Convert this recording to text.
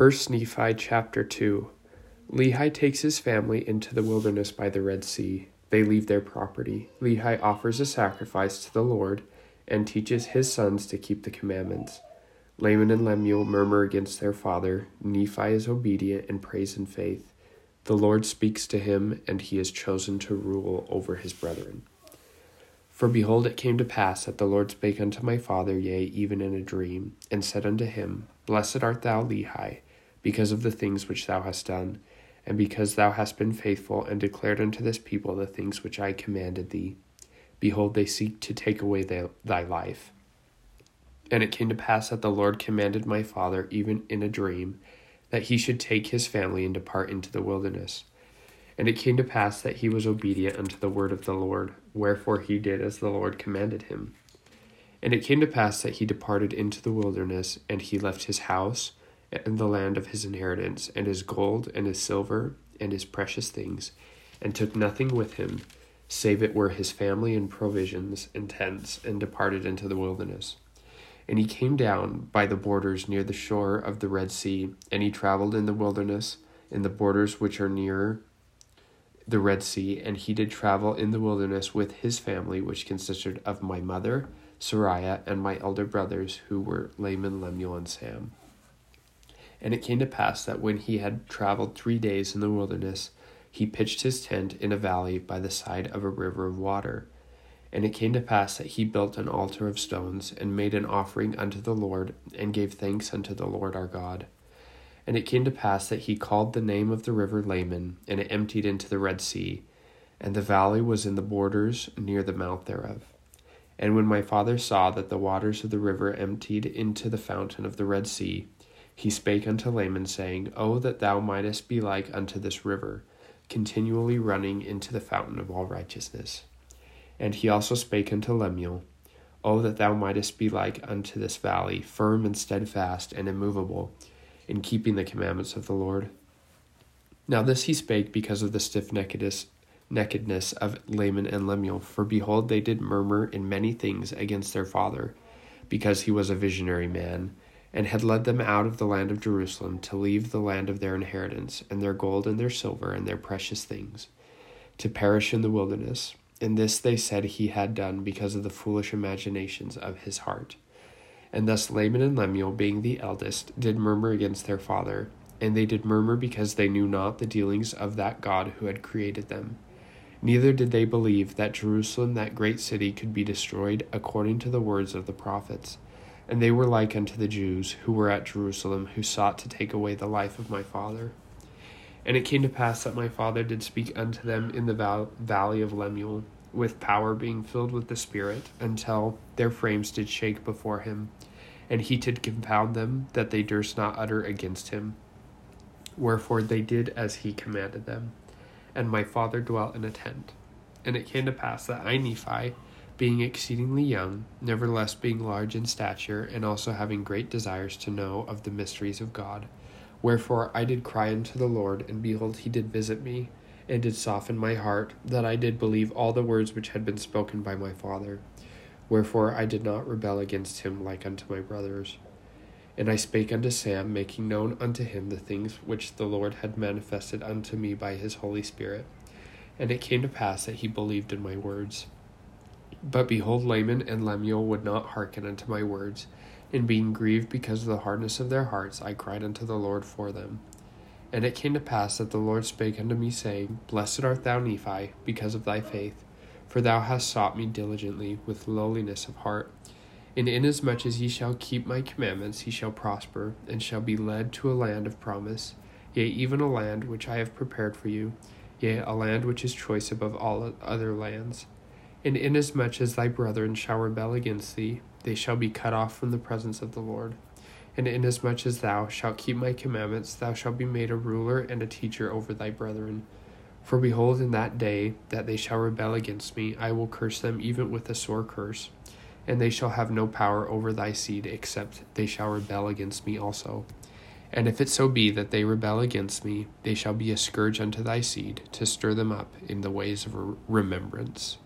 First Nephi chapter 2 Lehi takes his family into the wilderness by the Red Sea. They leave their property. Lehi offers a sacrifice to the Lord and teaches his sons to keep the commandments. Laman and Lemuel murmur against their father. Nephi is obedient and prays in faith. The Lord speaks to him, and he is chosen to rule over his brethren. For behold, it came to pass that the Lord spake unto my father, yea, even in a dream, and said unto him, Blessed art thou, Lehi, because of the things which thou hast done, and because thou hast been faithful, and declared unto this people the things which I commanded thee. Behold, they seek to take away thy life. And it came to pass that the Lord commanded my father, even in a dream, that he should take his family and depart into the wilderness. And it came to pass that he was obedient unto the word of the Lord, wherefore he did as the Lord commanded him. And it came to pass that he departed into the wilderness, and he left his house and the land of his inheritance, and his gold, and his silver, and his precious things, and took nothing with him, save it were his family and provisions and tents, and departed into the wilderness. And he came down by the borders near the shore of the Red Sea, and he traveled in the wilderness, in the borders which are near the Red Sea, and he did travel in the wilderness with his family, which consisted of my mother, Sariah, and my elder brothers, who were Laman, Lemuel, and Sam. And it came to pass that when he had traveled three days in the wilderness, he pitched his tent in a valley by the side of a river of water. And it came to pass that he built an altar of stones, and made an offering unto the Lord, and gave thanks unto the Lord our God. And it came to pass that he called the name of the river Laman, and it emptied into the Red Sea, and the valley was in the borders near the mouth thereof. And when my father saw that the waters of the river emptied into the fountain of the Red Sea, he spake unto Laman, saying, O that thou mightest be like unto this river, continually running into the fountain of all righteousness. And he also spake unto Lemuel, O that thou mightest be like unto this valley, firm and steadfast and immovable in keeping the commandments of the Lord. Now this he spake because of the stiff neckedness of Laman and Lemuel, for behold, they did murmur in many things against their father, because he was a visionary man, and had led them out of the land of Jerusalem to leave the land of their inheritance, and their gold and their silver and their precious things, to perish in the wilderness. And this they said he had done because of the foolish imaginations of his heart. And thus Laman and Lemuel, being the eldest, did murmur against their father, and they did murmur because they knew not the dealings of that God who had created them. Neither did they believe that Jerusalem, that great city, could be destroyed according to the words of the prophets. And they were like unto the Jews who were at Jerusalem, who sought to take away the life of my father. And it came to pass that my father did speak unto them in the val- valley of Lemuel, with power being filled with the Spirit, until their frames did shake before him, and he did confound them, that they durst not utter against him. Wherefore they did as he commanded them. And my father dwelt in a tent. And it came to pass that I, Nephi, being exceedingly young, nevertheless being large in stature, and also having great desires to know of the mysteries of God, wherefore I did cry unto the Lord, and behold, he did visit me and did soften my heart, that I did believe all the words which had been spoken by my father. Wherefore I did not rebel against him like unto my brothers. And I spake unto Sam, making known unto him the things which the Lord had manifested unto me by his Holy Spirit. And it came to pass that he believed in my words. But behold, Laman and Lemuel would not hearken unto my words, and being grieved because of the hardness of their hearts, I cried unto the Lord for them. And it came to pass that the Lord spake unto me, saying, Blessed art thou, Nephi, because of thy faith, for thou hast sought me diligently with lowliness of heart. And inasmuch as ye shall keep my commandments, ye shall prosper, and shall be led to a land of promise, yea, even a land which I have prepared for you, yea, a land which is choice above all other lands. And inasmuch as thy brethren shall rebel against thee, they shall be cut off from the presence of the Lord. And inasmuch as thou shalt keep my commandments, thou shalt be made a ruler and a teacher over thy brethren. For behold, in that day that they shall rebel against me, I will curse them even with a sore curse. And they shall have no power over thy seed, except they shall rebel against me also. And if it so be that they rebel against me, they shall be a scourge unto thy seed, to stir them up in the ways of remembrance.